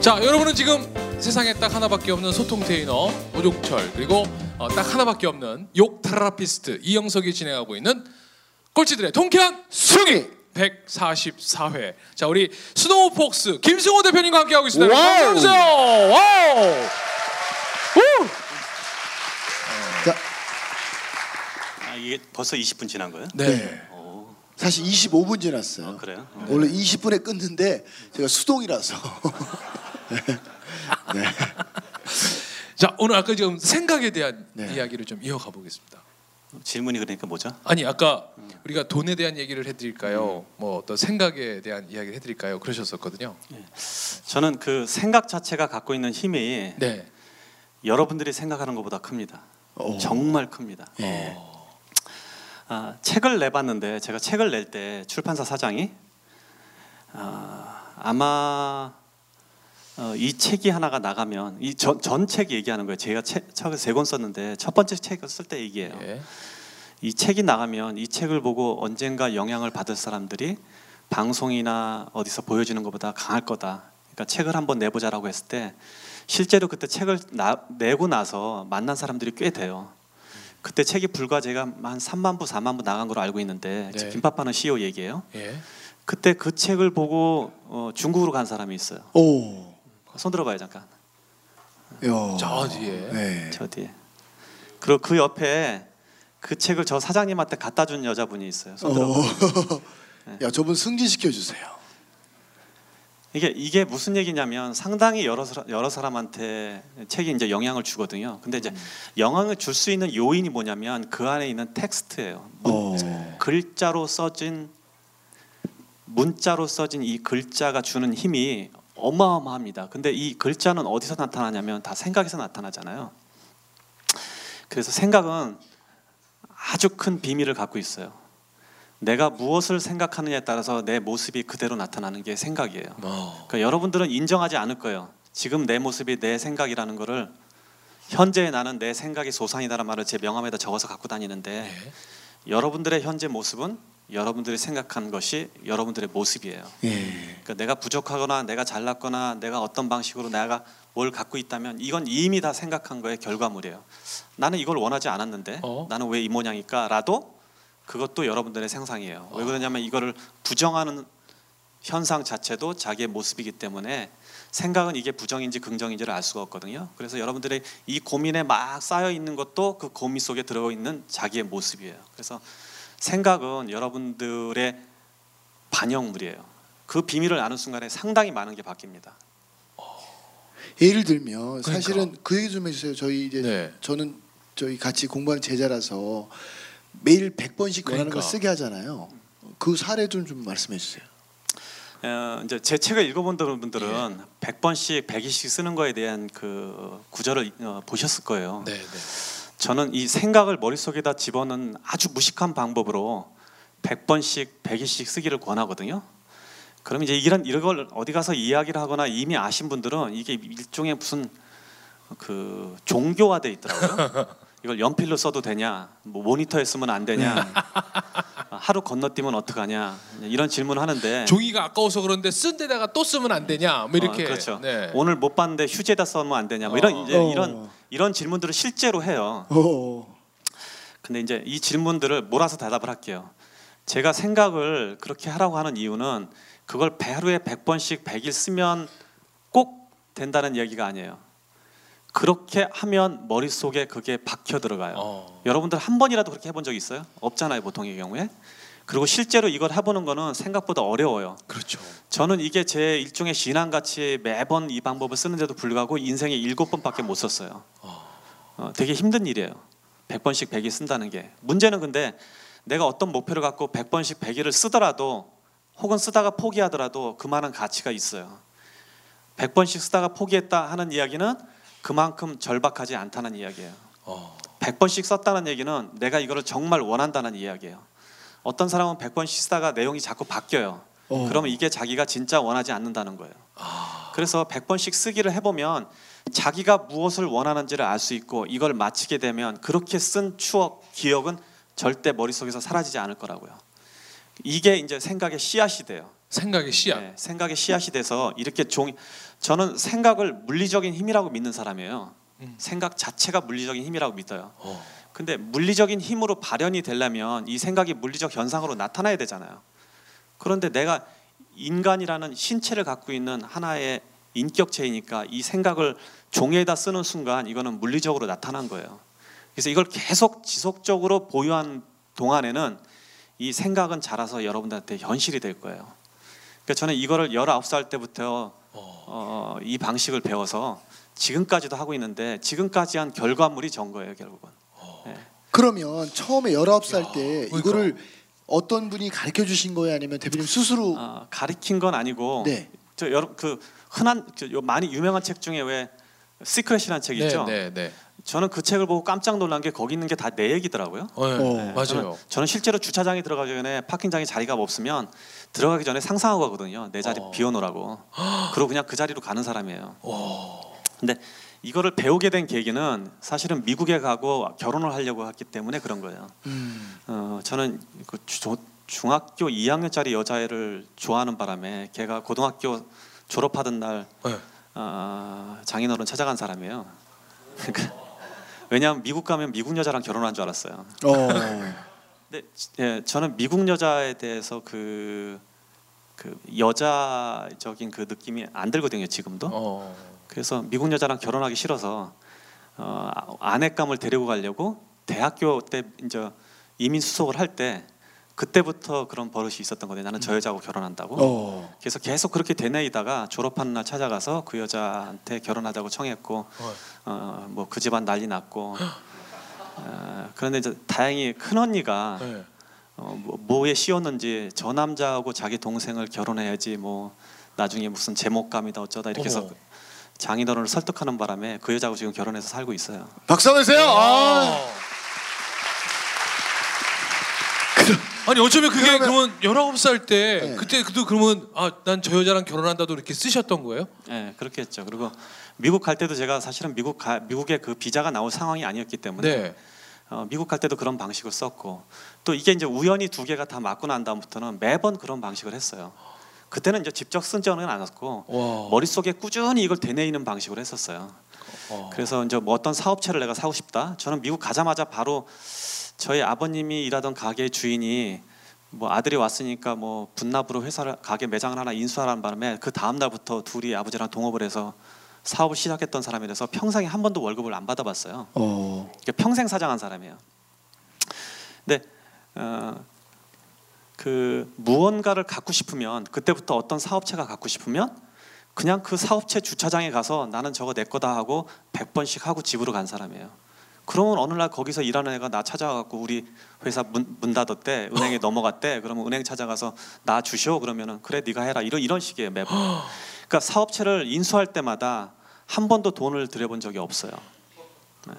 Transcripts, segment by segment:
자, 여러분은 지금 세상에 딱 하나밖에 없는 소통 테이너 오종철 그리고 어, 딱 하나밖에 없는 욕 therapist 이영석이 진행하고 있는 꼴찌들의 통쾌한 승리 144회. 자, 우리 스노우 폭스 김승호 대표님과 함께 하고 있습니다. wow. 박수 주세요. wow. 우! 자, 아, 이게 벌써 20분 지난 거예요? 네. 오, 사실 25분 지났어요. 아, 그래요? 어. 원래 20분에 끊는데 제가 수동이라서. 자, 오늘 아까 지금 생각에 대한 네. 이야기를 좀 이어가 보겠습니다. 질문이 그러니까 뭐죠? 아니 아까 우리가 돈에 대한 얘기를 해드릴까요? 뭐 어떤 생각에 대한 이야기를 해드릴까요? 그러셨었거든요. 저는 그 생각 자체가 갖고 있는 힘이 네. 여러분들이 생각하는 것보다 큽니다. 오. 정말 큽니다. 예. 아, 책을 내봤는데 제가 책을 낼 때 출판사 사장이 아, 아마 어, 이 책이 하나가 나가면 이 전책 얘기하는 거예요. 제가 책, 책을 세 권 썼는데 첫 번째 책을 쓸 때 얘기해요. 예. 이 책이 나가면 이 책을 보고 언젠가 영향을 받을 사람들이 방송이나 어디서 보여주는 것보다 강할 거다. 그러니까 책을 한번 내보자라고 했을 때 실제로 그때 책을 나, 내고 나서 만난 사람들이 꽤 돼요. 그때 책이 불과 제가 한 3만 부, 4만 부 나간 걸로 알고 있는데 네. 김밥하는 CEO 얘기예요. 예. 그때 그 책을 보고 어, 중국으로 간 사람이 있어요. 오. 손 들어봐요 잠깐. 야. 저 뒤에. 네. 저 뒤에. 그리고 그 옆에 그 책을 저 사장님한테 갖다 준 여자분이 있어요. 손 들어봐. 오. 야, 저분 승진시켜 주세요. 이게 이게 무슨 얘기냐면 상당히 여러 사람, 여러 사람한테 책이 이제 영향을 주거든요. 근데 이제 영향을 줄 수 있는 요인이 뭐냐면 그 안에 있는 텍스트예요. 오. 글자로 써진 문자로 써진 이 글자가 주는 힘이 어마어마합니다. 근데 이 글자는 어디서 나타나냐면 다 생각에서 나타나잖아요. 그래서 생각은 아주 큰 비밀을 갖고 있어요. 내가 무엇을 생각하느냐에 따라서 내 모습이 그대로 나타나는 게 생각이에요. 어. 그러니까 여러분들은 인정하지 않을 거예요. 지금 내 모습이 내 생각이라는 거를 현재 나는 내 생각이 소산이다라는 말을 제 명함에다 적어서 갖고 다니는데 예. 여러분들의 현재 모습은 여러분들이 생각하는 것이 여러분들의 모습이에요. 예. 그러니까 내가 부족하거나 내가 잘났거나 내가 어떤 방식으로 내가 뭘 갖고 있다면 이건 이미 다 생각한 거의 결과물이에요. 나는 이걸 원하지 않았는데 어? 나는 왜 이 모양일까라도 그것도 여러분들의 생상이에요. 왜 그러냐면 이거를 부정하는 현상 자체도 자기의 모습이기 때문에 생각은 이게 부정인지 긍정인지를 알 수가 없거든요. 그래서 여러분들의 이 고민에 막 쌓여 있는 것도 그 고민 속에 들어 있는 자기의 모습이에요. 그래서 생각은 여러분들의 반영물이에요. 그 비밀을 아는 순간에 상당히 많은 게 바뀝니다. 예를 들면 그러니까. 사실은 그 얘기 좀 해주세요. 저희 이제 네. 저는 저희 같이 공부하는 제자라서 매일 100번씩 원하는 그러니까. 걸 쓰게 하잖아요. 그 사례 좀 좀 말씀해 주세요. 어, 이제 제 책을 읽어본 분들은 100번씩 100일씩 쓰는 거에 대한 그 구절을 어, 보셨을 거예요. 네, 네. 저는 이 생각을 머릿속에다 집어넣는 아주 무식한 방법으로 100번씩 100일씩 쓰기를 권하거든요. 그럼 이제 이런 이런 걸 어디 가서 이야기를 하거나 이미 아신 분들은 이게 일종의 무슨 그 종교화돼 있더라고요. 이걸 연필로 써도 되냐? 뭐 모니터에 쓰면 안 되냐? 하루 건너뛰면 어떡하냐? 이런 질문을 하는데 종이가 아까워서 그런데 쓴 데다가 또 쓰면 안 되냐? 뭐 이렇게. 어, 그렇죠. 네. 오늘 못 봤는데 휴지에다 써면 안 되냐? 뭐 이런 어. 이제 어. 이런 이런 질문들을 실제로 해요. 오. 근데 이제 이 질문들을 몰아서 대답을 할게요. 제가 생각을 그렇게 하라고 하는 이유는 그걸 하루에 100번씩 100일 쓰면 꼭 된다는 얘기가 아니에요. 그렇게 하면 머릿속에 그게 박혀 들어가요. 어. 여러분들 한 번이라도 그렇게 해본 적 있어요? 없잖아요, 보통의 경우에. 그리고 실제로 이걸 해보는 거는 생각보다 어려워요. 그렇죠. 저는 이게 제 일종의 신앙 같이 매번 이 방법을 쓰는데도 불구하고 인생에 일곱 번밖에 못 썼어요. 어, 되게 힘든 일이에요. 100번씩 100일 쓴다는 게. 문제는 근데 내가 어떤 목표를 갖고 100번씩 100일을 쓰더라도 혹은 쓰다가 포기하더라도 그만한 가치가 있어요. 100번씩 쓰다가 포기했다 하는 이야기는 그만큼 절박하지 않다는 이야기예요. 어. 100번씩 썼다는 얘기는 내가 이거를 정말 원한다는 이야기예요. 어떤 사람은 100번씩 쓰다가 내용이 자꾸 바뀌어요. 어. 그러면 이게 자기가 진짜 원하지 않는다는 거예요. 그래서 100번씩 쓰기를 해보면 자기가 무엇을 원하는지를 알 수 있고 이걸 마치게 되면 그렇게 쓴 추억, 기억은 절대 머릿속에서 사라지지 않을 거라고요. 이게 이제 생각의 씨앗이 돼요. 생각의 씨앗. 네, 생각의 씨앗이 돼서 이렇게 종 저는 생각을 물리적인 힘이라고 믿는 사람이에요. 음. 생각 자체가 물리적인 힘이라고 믿어요. 어. 근데 물리적인 힘으로 발현이 되려면 이 생각이 물리적 현상으로 나타나야 되잖아요. 그런데 내가 인간이라는 신체를 갖고 있는 하나의 인격체이니까 이 생각을 종에다 쓰는 순간 이거는 물리적으로 나타난 거예요. 그래서 이걸 계속 지속적으로 보유한 동안에는 이 생각은 자라서 여러분들한테 현실이 될 거예요. 그러니까 저는 이거를 19살 때부터 어. 어, 이 방식을 배워서 지금까지도 하고 있는데 지금까지 한 결과물이 전 거예요, 결국은. 네. 그러면 처음에 19살 때 그러니까. 이거를 어떤 분이 가르쳐 주신 거예요? 아니면 대표님 스스로 아, 가리킨 건 아니고 네. 저 여러 그 흔한 저요 많이 유명한 책 중에 왜 Secret이라는 책 있죠. 네, 네, 네. 저는 그 책을 보고 깜짝 놀란 게 거기 있는 게 다 내 얘기더라고요. 어, 네. 어. 맞아요. 저는, 저는 실제로 주차장에 들어가기 전에 parking장에 자리가 없으면 들어가기 전에 상상하고 가거든요. 내 자리 어. 비워놓으라고. 그리고 그냥 그 자리로 가는 사람이에요. 와. 근데 이거를 배우게 된 계기는 사실은 미국에 가고 결혼을 하려고 했기 때문에 그런 거예요. 음. 어, 저는 그 주- 중학교 2학년짜리 여자애를 좋아하는 바람에 걔가 고등학교 졸업하던 날 네. 어, 장인어른 찾아간 사람이에요. 그러니까 왜냐하면 미국 가면 미국 여자랑 결혼한 줄 알았어요. 어. 근데 예, 저는 미국 여자에 대해서 그, 그 여자적인 그 느낌이 안 들거든요 지금도. 어. 그래서 미국 여자랑 결혼하기 싫어서 어, 아- 아내감을 데리고 가려고 대학교 때 이제 이민 수속을 할 때 그때부터 그런 버릇이 있었던 거예요. 나는 저 여자하고 결혼한다고. 어. 그래서 계속 그렇게 되뇌이다가 졸업하는 날 찾아가서 그 여자한테 결혼하자고 청했고 어. 어, 뭐그 집안 난리 났고 어, 그런데 이제 다행히 큰 언니가 네. 어, 뭐, 뭐에 씌웠는지 저 남자하고 자기 동생을 결혼해야지 뭐 나중에 무슨 제목감이다 어쩌다 이렇게 해서. 장인어른을 설득하는 바람에 그 여자하고 지금 결혼해서 살고 있어요. 박수 한번 주세요. 아. 아니 어쩌면 그게 그러면- 그러면 19살 때 네. 그때 그도 그러면 아 난 저 여자랑 결혼한다도 이렇게 쓰셨던 거예요? 예, 그렇게 했죠. 그리고 미국 갈 때도 제가 사실은 미국 가, 미국에 그 비자가 나올 상황이 아니었기 때문에 네. 어, 미국 갈 때도 그런 방식을 썼고 또 이게 이제 우연히 두 개가 다 맞고 난 다음부터는 매번 그런 방식을 했어요. 그때는 이제 직접 쓴 적은 않았고 와. 머릿 속에 꾸준히 이걸 되뇌이는 방식으로 했었어요. 어. 그래서 이제 뭐 어떤 사업체를 내가 사고 싶다. 저는 미국 가자마자 바로 저희 아버님이 일하던 가게 주인이 뭐 아들이 왔으니까 뭐 분납으로 회사를 가게 매장을 하나 인수하라는 바람에 그 다음 날부터 둘이 아버지랑 동업을 해서 사업을 시작했던 사람이라서 평생에 한 번도 월급을 안 받아봤어요. 어. 그러니까 평생 사장한 사람이에요. 근데 어, 그 무언가를 갖고 싶으면 그때부터 어떤 사업체가 갖고 싶으면 그냥 그 사업체 주차장에 가서 나는 저거 내 거다 하고 100번씩 하고 집으로 간 사람이에요. 그러면 어느 날 거기서 일하는 애가 나 찾아와갖고 우리 회사 문, 문 닫았대 은행에 넘어갔대. 그러면 은행 찾아가서 나 주시오. 그러면은 그래 네가 해라. 이런 이런 식이에요 매번 그러니까 사업체를 인수할 때마다 한 번도 돈을 들여본 적이 없어요. 네.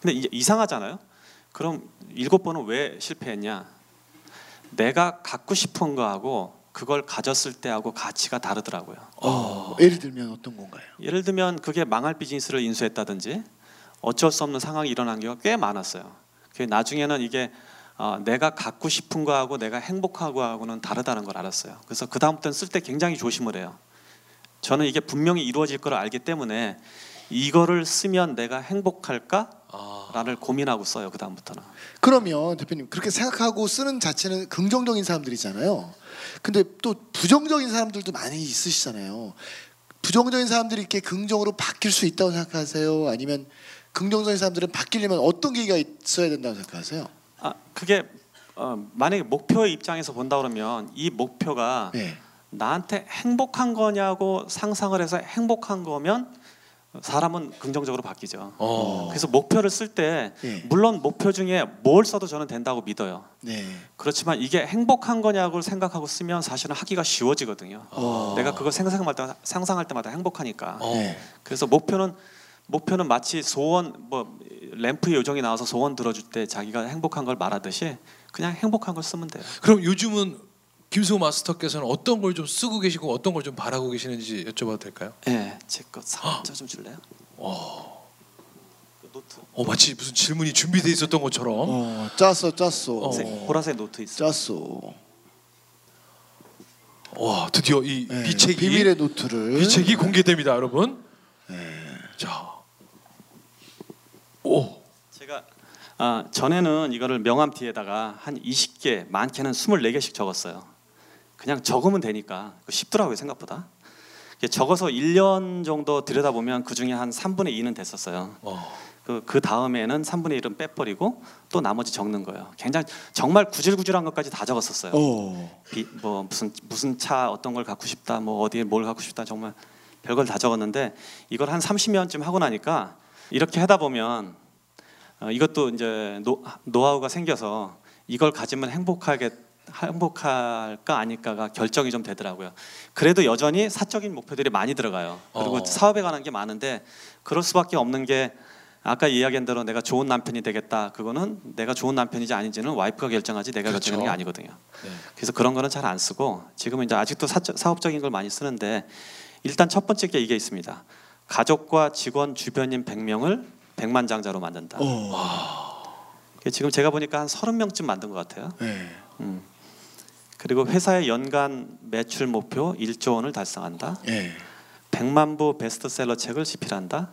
근데 이상하잖아요? 그럼 일곱 번은 왜 실패했냐 내가 갖고 싶은 거하고 그걸 가졌을 때하고 가치가 다르더라고요 어. 예를 들면 어떤 건가요? 예를 들면 그게 망할 비즈니스를 인수했다든지 어쩔 수 없는 상황이 일어난 경우가 꽤 많았어요. 그 나중에는 이게 어, 내가 갖고 싶은 거하고 내가 행복하고 하고는 다르다는 걸 알았어요. 그래서 그 다음부터는 쓸 때 굉장히 조심을 해요. 저는 이게 분명히 이루어질 걸 알기 때문에 이거를 쓰면 내가 행복할까 라를 아. 고민하고 써요. 그 다음부터는. 그러면 대표님 그렇게 생각하고 쓰는 자체는 긍정적인 사람들이잖아요. 근데 또 부정적인 사람들도 많이 있으시잖아요. 부정적인 사람들이 이렇게 긍정으로 바뀔 수 있다고 생각하세요? 아니면 긍정적인 사람들은 바뀌려면 어떤 계기가 있어야 된다고 생각하세요? 아 그게 어, 만약에 목표의 입장에서 본다 그러면 이 목표가 네. 나한테 행복한 거냐고 상상을 해서 행복한 거면 사람은 긍정적으로 바뀌죠. 어. 그래서 목표를 쓸때 예. 물론 목표 중에 뭘 써도 저는 된다고 믿어요. 네. 그렇지만 이게 행복한 거냐고 생각하고 쓰면 사실은 하기가 쉬워지거든요. 어. 내가 그거 상상할 때마다 상상할 때마다 행복하니까. 어. 네. 그래서 목표는 목표는 마치 소원 뭐 램프의 요정이 나와서 소원 들어줄 때 자기가 행복한 걸 말하듯이 그냥 행복한 걸 쓰면 돼요. 그럼 요즘은 김승호 마스터께서는 어떤 걸 좀 쓰고 계시고 어떤 걸 좀 바라고 계시는지 여쭤봐도 될까요? 예, 제 거 상자 좀 줄래요? 와. 그 노트. 어 마치 무슨 질문이 준비돼 있었던 것처럼. 어, 짰어, 짰어. 어. 색- 보라색 노트 있어요. 짰어. 와 드디어 이 네, 비책이 비밀의 노트를 비책이 공개됩니다, 여러분. 자, 오, 제가 아, 전에는 이거를 명함 뒤에다가 한 20개, 많게는 24개씩 적었어요. 그냥 적으면 되니까 쉽더라고요 생각보다. 적어서 1년 정도 들여다보면 그 중에 한 3분의 2는 됐었어요. 어, 그, 그 다음에는 3분의 1은 빼버리고 또 나머지 적는 거예요. 굉장히 정말 구질구질한 것까지 다 적었었어요. 어. 비, 뭐 무슨 무슨 차 어떤 걸 갖고 싶다, 뭐 어디에 뭘 갖고 싶다 정말 별걸 다 적었는데 이걸 한 30년쯤 하고 나니까 이렇게 하다 보면 어, 이것도 이제 노, 노하우가 생겨서 이걸 가지면 행복하게 행복할까 아닐까가 결정이 좀 되더라고요. 그래도 여전히 사적인 목표들이 많이 들어가요. 그리고 어. 사업에 관한 게 많은데 그럴 수밖에 없는 게 아까 이야기한 대로 내가 좋은 남편이 되겠다. 그거는 내가 좋은 남편인지 아닌지는 와이프가 결정하지 내가 그렇죠. 결정하는 게 아니거든요. 네. 그래서 그런 거는 잘 안 쓰고 지금은 이제 아직도 사적, 사업적인 걸 많이 쓰는데 일단 첫 번째 게 이게 있습니다. 가족과 직원 주변인 100명을 100만 장자로 만든다. 어. 지금 제가 보니까 한 30명쯤 만든 것 같아요. 네. 음. 그리고 회사의 연간 매출 목표 1조 원을 달성한다. 예. 100만 부 베스트셀러 책을 집필한다.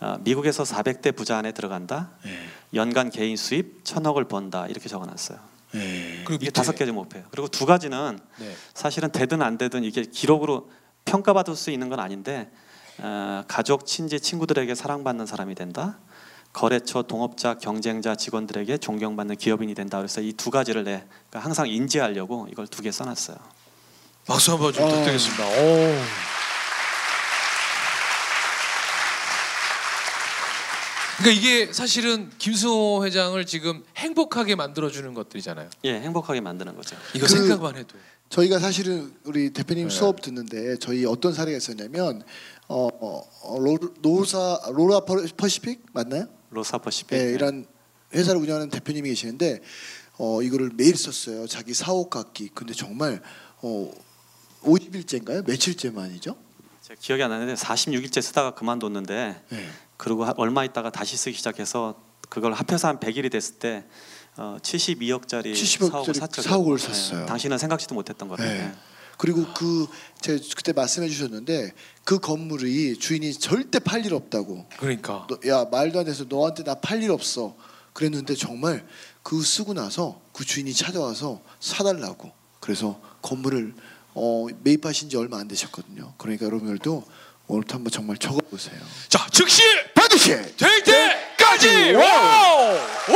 어, 미국에서 400대 부자 안에 들어간다. 예. 연간 개인 수입 천억을 번다. 이렇게 적어놨어요. 예. 그리고 이게 다섯 개의 목표예요. 그리고 두 가지는 네. 사실은 되든 안 되든 이게 기록으로 평가받을 수 있는 건 아닌데 어, 가족, 친지, 친구들에게 사랑받는 사람이 된다. 거래처, 동업자, 경쟁자, 직원들에게 존경받는 기업인이 된다. 그래서 이 두 가지를 내 그러니까 항상 인지하려고 이걸 두 개 써놨어요. 박수 한번 좀 어. 부탁드리겠습니다. 오. 그러니까 이게 사실은 김승호 회장을 지금 행복하게 만들어주는 것들이잖아요. 예, 행복하게 만드는 거죠. 이거 그- 생각만 해도. 저희가 사실은 우리 대표님 네. 수업 듣는데 저희 어떤 사례가 있었냐면 어, 어, 어 로, 로사 로라 퍼- 퍼시픽 맞나요? 로사퍼시픽. 예, 이런 회사를 운영하는 대표님이 계시는데 어 이거를 매일 썼어요. 자기 사옥 갖기. 근데 정말 어 50일째인가요? 며칠째만이죠? 제가 기억이 안 나는데 46일째 쓰다가 그만뒀는데 예. 그리고 하- 얼마 있다가 다시 쓰기 시작해서 그걸 합해서 한 100일이 됐을 때 어, 72억짜리 70억 사옥을 샀죠. 사옥을 예, 샀어요. 당신은 생각지도 못했던 거예요. 네. 예. 그리고 그 제가 그때 말씀해 주셨는데 그 건물이 주인이 절대 팔 일 없다고. 그러니까. 너, 야 말도 안 돼서 너한테 나 팔 일 없어. 그랬는데 정말 그 쓰고 나서 그 주인이 찾아와서 사달라고. 그래서 건물을 어, 매입하신 지 얼마 안 되셨거든요. 그러니까 여러분들도 오늘부터 한번 정말 적어보세요. 자 즉시 반드시 될 때까지. wow. 우!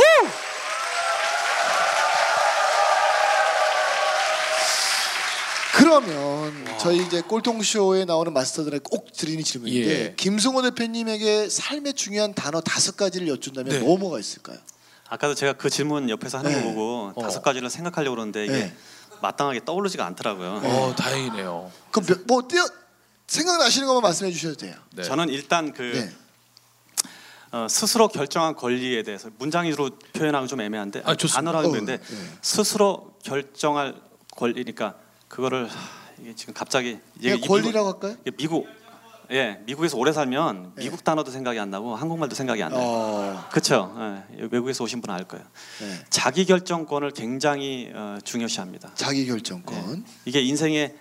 그러면 저희 이제 꼴통쇼에 나오는 마스터들에게 꼭 드리는 질문인데 예. 김승호 대표님에게 삶의 중요한 단어 다섯 가지를 여쭌다면 네. 뭐뭐가 있을까요? 아까도 제가 그 질문 옆에서 하는 네. 거 보고 어. 다섯 가지를 생각하려고 그러는데 이게 네. 마땅하게 떠오르지가 않더라고요. 어 다행이네요. 그럼 몇- 뭐 띄어 생각나시는 것만 말씀해 주셔도 돼요. 네. 저는 일단 그 네. 어, 스스로 결정한 권리에 대해서 문장으로 표현하기 좀 애매한데 아, 좋습니다. 단어로 하면 어, 되는데 네. 스스로 결정할 권리니까 그거를 하, 이게 지금 갑자기 그냥 이 권리라고 할까요? 미국, 미국 예 미국에서 오래 살면 네. 미국 단어도 생각이 안 나고 한국말도 생각이 안 나요. 어, 그렇죠. 예, 외국에서 오신 분은 알 거예요. 네. 자기 결정권을 굉장히 어, 중요시합니다. 자기 결정권. 이게 인생의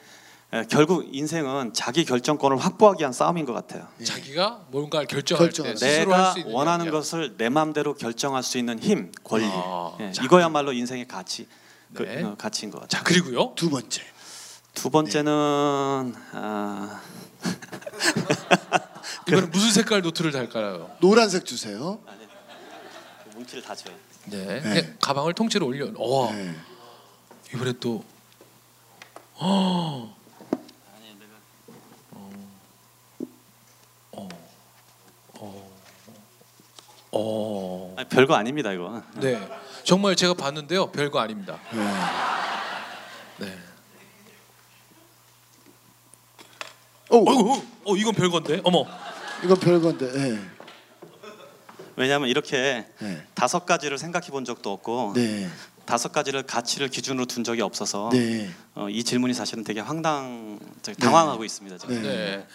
에, 결국 인생은 자기 결정권을 확보하기 위한 싸움인 것 같아요. 예. 자기가 뭔가를 결정할 때 결정할 때. 내가 수 있는 원하는 역량. 것을 내 마음대로 결정할 수 있는 힘, 권리. 아, 예, 자. 이거야말로 인생의 가치, 그, 네. 어, 가치인 것 같아요. 자 그리고요. 두 번째. 두 번째는 아, 이번엔 무슨 색깔 노트를 달까요? 노란색 주세요. 그 뭉치를 다 줘요. 네. 네. 네, 가방을 통째로 올려. 어. 네. 이번에 또. 어. 어. 어. 어. 아니, 별거 아닙니다 이거. 네. 정말 제가 봤는데요. 별거 아닙니다. 네. 오, 어이구, 어 이건 별건데. 어머. 이건 별건데. 네. 왜냐하면 이렇게 네. 다섯 가지를 생각해 본 적도 없고 네. 다섯 가지를 가치를 기준으로 둔 적이 없어서 네. 어, 이 질문이 사실은 되게 황당, 저기 당황하고 있습니다. 지금. 네. 네.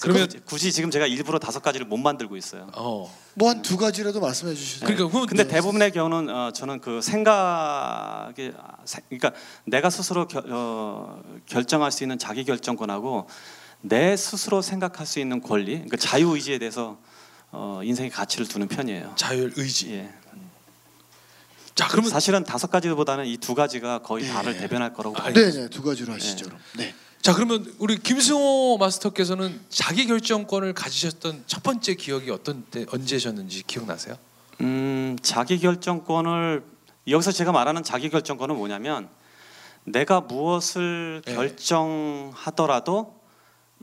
그러면 굳이, 지금 제가 일부러 다섯 가지를 못 만들고 있어요. 어 뭐 한 두 가지라도 말씀해 주시죠. 그러니까 그건 근데 대부분의 경우는 어, 저는 그 생각이 아, 세- 그러니까 내가 스스로 결, 어, 결정할 수 있는 자기 결정권하고 내 스스로 생각할 수 있는 권리, 그러니까 자유 의지에 대해서 어, 인생의 가치를 두는 편이에요. 자율 의지. 예. 자 그러면 사실은 다섯 가지보다는 이 두 가지가 거의 예. 다를 대변할 거라고 봐요. 네, 네, 두 가지로 하시죠. 그럼. 네. 자 그러면 우리 김승호 마스터께서는 자기 결정권을 가지셨던 첫 번째 기억이 어떤 때 언제셨는지 기억나세요? 음, 자기 결정권을 여기서 제가 말하는 자기 결정권은 뭐냐면 내가 무엇을 네. 결정하더라도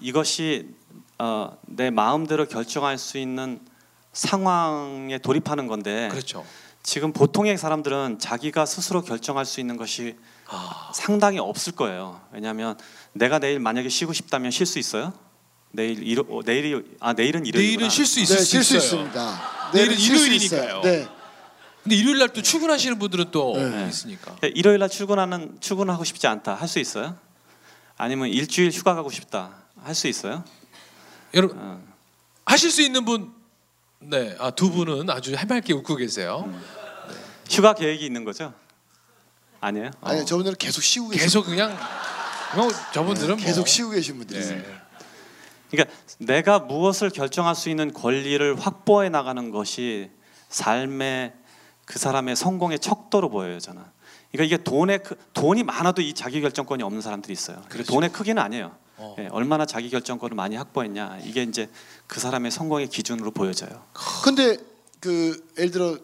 이것이 어, 내 마음대로 결정할 수 있는 상황에 돌입하는 건데 그렇죠. 지금 보통의 사람들은 자기가 스스로 결정할 수 있는 것이 아 상당히 없을 거예요. 왜냐하면 내가 내일 만약에 쉬고 싶다면 쉴 수 있어요? 내일 일요, 어, 내일이 아 내일은 일요일 내일은 쉴 수 있을 네, 수쉴 수. 있습니다. 내일은 일요일이니까요. 네. 근데 일요일 날 또 출근하시는 분들은 또 네. 있으니까. 일요일 날 출근하는 출근하고 싶지 않다 할 수 있어요? 아니면 일주일 휴가 가고 싶다 할 수 있어요? 여러분 어. 하실 수 있는 분, 네, 아, 두 분은 아주 해맑게 웃고 계세요. 휴가 계획이 있는 거죠? 아니에요? 어. 아니 저분들은 계속 쉬고 계신 계속 그냥 뭐 저분들은 계속 뭐, 쉬고 계신 분들이세요. 네. 그러니까 내가 무엇을 결정할 수 있는 권리를 확보해 나가는 것이 삶의 그 사람의 성공의 척도로 보여요 저는. 그러니까 이게 돈의 크, 돈이 많아도 이 자기 결정권이 없는 사람들이 있어요. 그 그렇죠. 돈의 크기는 아니에요. 어. 예, 얼마나 자기 결정권을 많이 확보했냐 이게 이제 그 사람의 성공의 기준으로 보여져요. 근데 그 예를 들어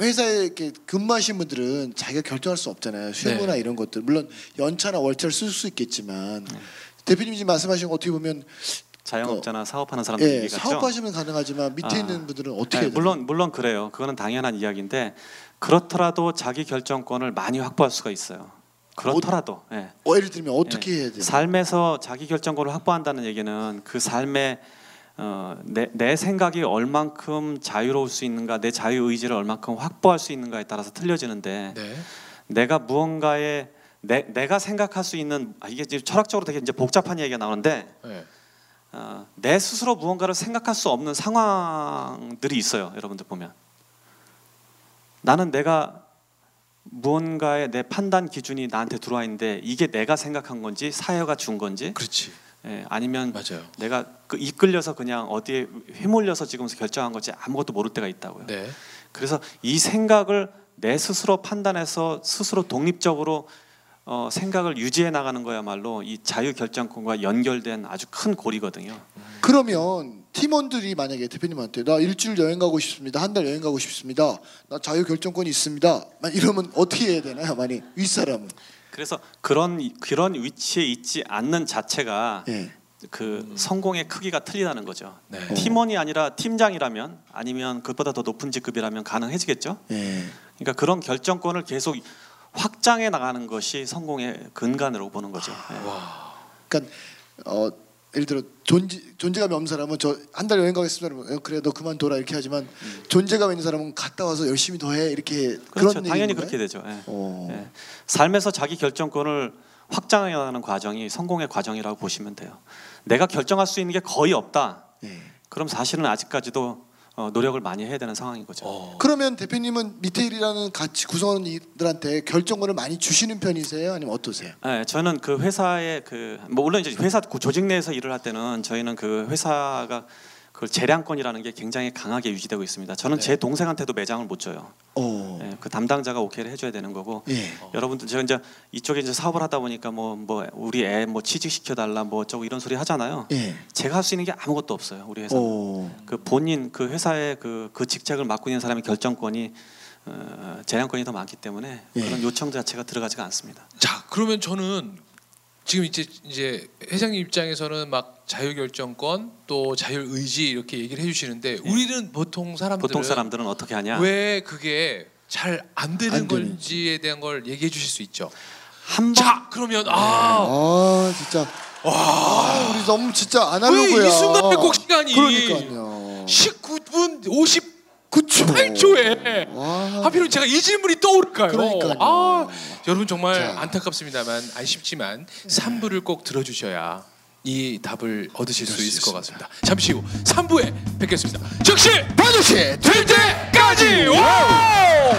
회사에 이렇게 근무하신 분들은 자기가 결정할 수 없잖아요. 휴무나 이런 것들. 물론 연차나 월차를 쓸 수 있겠지만 대표님 지금 말씀하신 거 어떻게 보면 자영업자나 사업하는 사람들 예, 얘기 같죠. 사업하시면 가능하지만 밑에 아. 있는 분들은 어떻게 네, 해야 되나요? 물론 물론 그래요. 그거는 당연한 이야기인데 그렇더라도 자기 결정권을 많이 확보할 수가 있어요. 그렇더라도 예. 어, 예를 들면 어떻게 해야 돼요? 삶에서 자기 결정권을 확보한다는 얘기는 그 삶에 어, 내, 내 생각이 얼만큼 자유로울 수 있는가, 내 자유 의지를 얼만큼 확보할 수 있는가에 따라서 틀려지는데 네. 내가 무언가에 내, 내가 생각할 수 있는 아, 이게 이제 철학적으로 되게 이제 복잡한 얘기가 나오는데 네. 어, 내 스스로 무언가를 생각할 수 없는 상황들이 있어요. 여러분들 보면 나는 내가 무언가의 내 판단 기준이 나한테 들어와 있는데 이게 내가 생각한 건지 사회가 준 건지 그렇지. 예, 아니면 맞아요. 내가 그 이끌려서 그냥 어디에 휘몰려서 지금 결정한 건지 아무것도 모를 때가 있다고요. 네. 그래서 이 생각을 내 스스로 판단해서 스스로 독립적으로 어, 생각을 유지해 나가는 거야말로 이 자유 결정권과 연결된 아주 큰 고리거든요. 그러면 팀원들이 만약에 대표님한테 나 일주일 여행 가고 싶습니다. 한 달 여행 가고 싶습니다. 나 자유 결정권이 있습니다. 만 이러면 어떻게 해야 되나요? 만약 윗사람은. 그래서 그런 그런 위치에 있지 않는 자체가 예. 그 성공의 크기가 틀리다는 거죠. 네. 팀원이 아니라 팀장이라면 아니면 그것보다 더 높은 직급이라면 가능해지겠죠. 예. 그러니까 그런 결정권을 계속 확장해 나가는 것이 성공의 근간으로 보는 거죠. 예. 와. 그러니까 어 예를 들어 존재 존재감이 없는 사람은 저 한 달 여행 가겠습니다. 그러면 어, 그래 너 그만 둬라 이렇게 하지만 존재감 있는 사람은 갔다 와서 열심히 더 해 이렇게 음. 그렇죠. 그런 당연히 그렇게? 되죠. 예. 어. 예. 삶에서 자기 결정권을 확장해 나가는 과정이 성공의 과정이라고 보시면 돼요. 내가 결정할 수 있는 게 거의 없다. 예. 그럼 사실은 아직까지도 어, 노력을 많이 해야 되는 상황인 거죠. 어. 그러면 대표님은 밑에 일이라는 같이 구성원들한테 결정권을 많이 주시는 편이세요? 아니면 어떠세요? 네, 저는 그 회사의 그 뭐 물론 이제 회사 그 조직 내에서 일을 할 때는 저희는 그 회사가 그 재량권이라는 게 굉장히 강하게 유지되고 있습니다. 저는 네. 제 동생한테도 매장을 못 줘요. 어. 예, 그 담당자가 오케이를 해줘야 되는 거고 예. 여러분들 제가 이제 이쪽에 이제 사업을 하다 보니까 뭐 뭐 우리 애 뭐 취직 시켜 달라 뭐 어쩌고 이런 소리 하잖아요. 예. 제가 할 수 있는 게 아무것도 없어요. 우리 회사. 그 본인 그 회사의 그, 그 직책을 맡고 있는 사람의 결정권이 어, 재량권이 더 많기 때문에 예. 그런 요청 자체가 들어가지가 않습니다. 자 그러면 저는 지금 이제 이제 회장님 입장에서는 막 자유 결정권 또 자율 의지 이렇게 얘기를 해주시는데 우리는 보통 사람들은 보통 사람들은 어떻게 하냐? 왜 그게 잘 안 되는 안 되는지. 건지에 대한 걸 얘기해 주실 수 있죠. 한 번 자 그러면 아. 아 진짜 와 우리 너무 진짜 아날로그야. 왜이 순간에 꼭 시간이 그러니까요. 19분 58초에 그쵸. 와. 하필이면 제가 이 질문이 떠오를까요? 그러니까요. 아 여러분 정말 자. 안타깝습니다만 아쉽지만 3부를 꼭 들어주셔야 이 답을 얻으실 수수 있을 것. 같습니다. 잠시 후 3부에 뵙겠습니다. 즉시 반드시 될 때까지. 와우!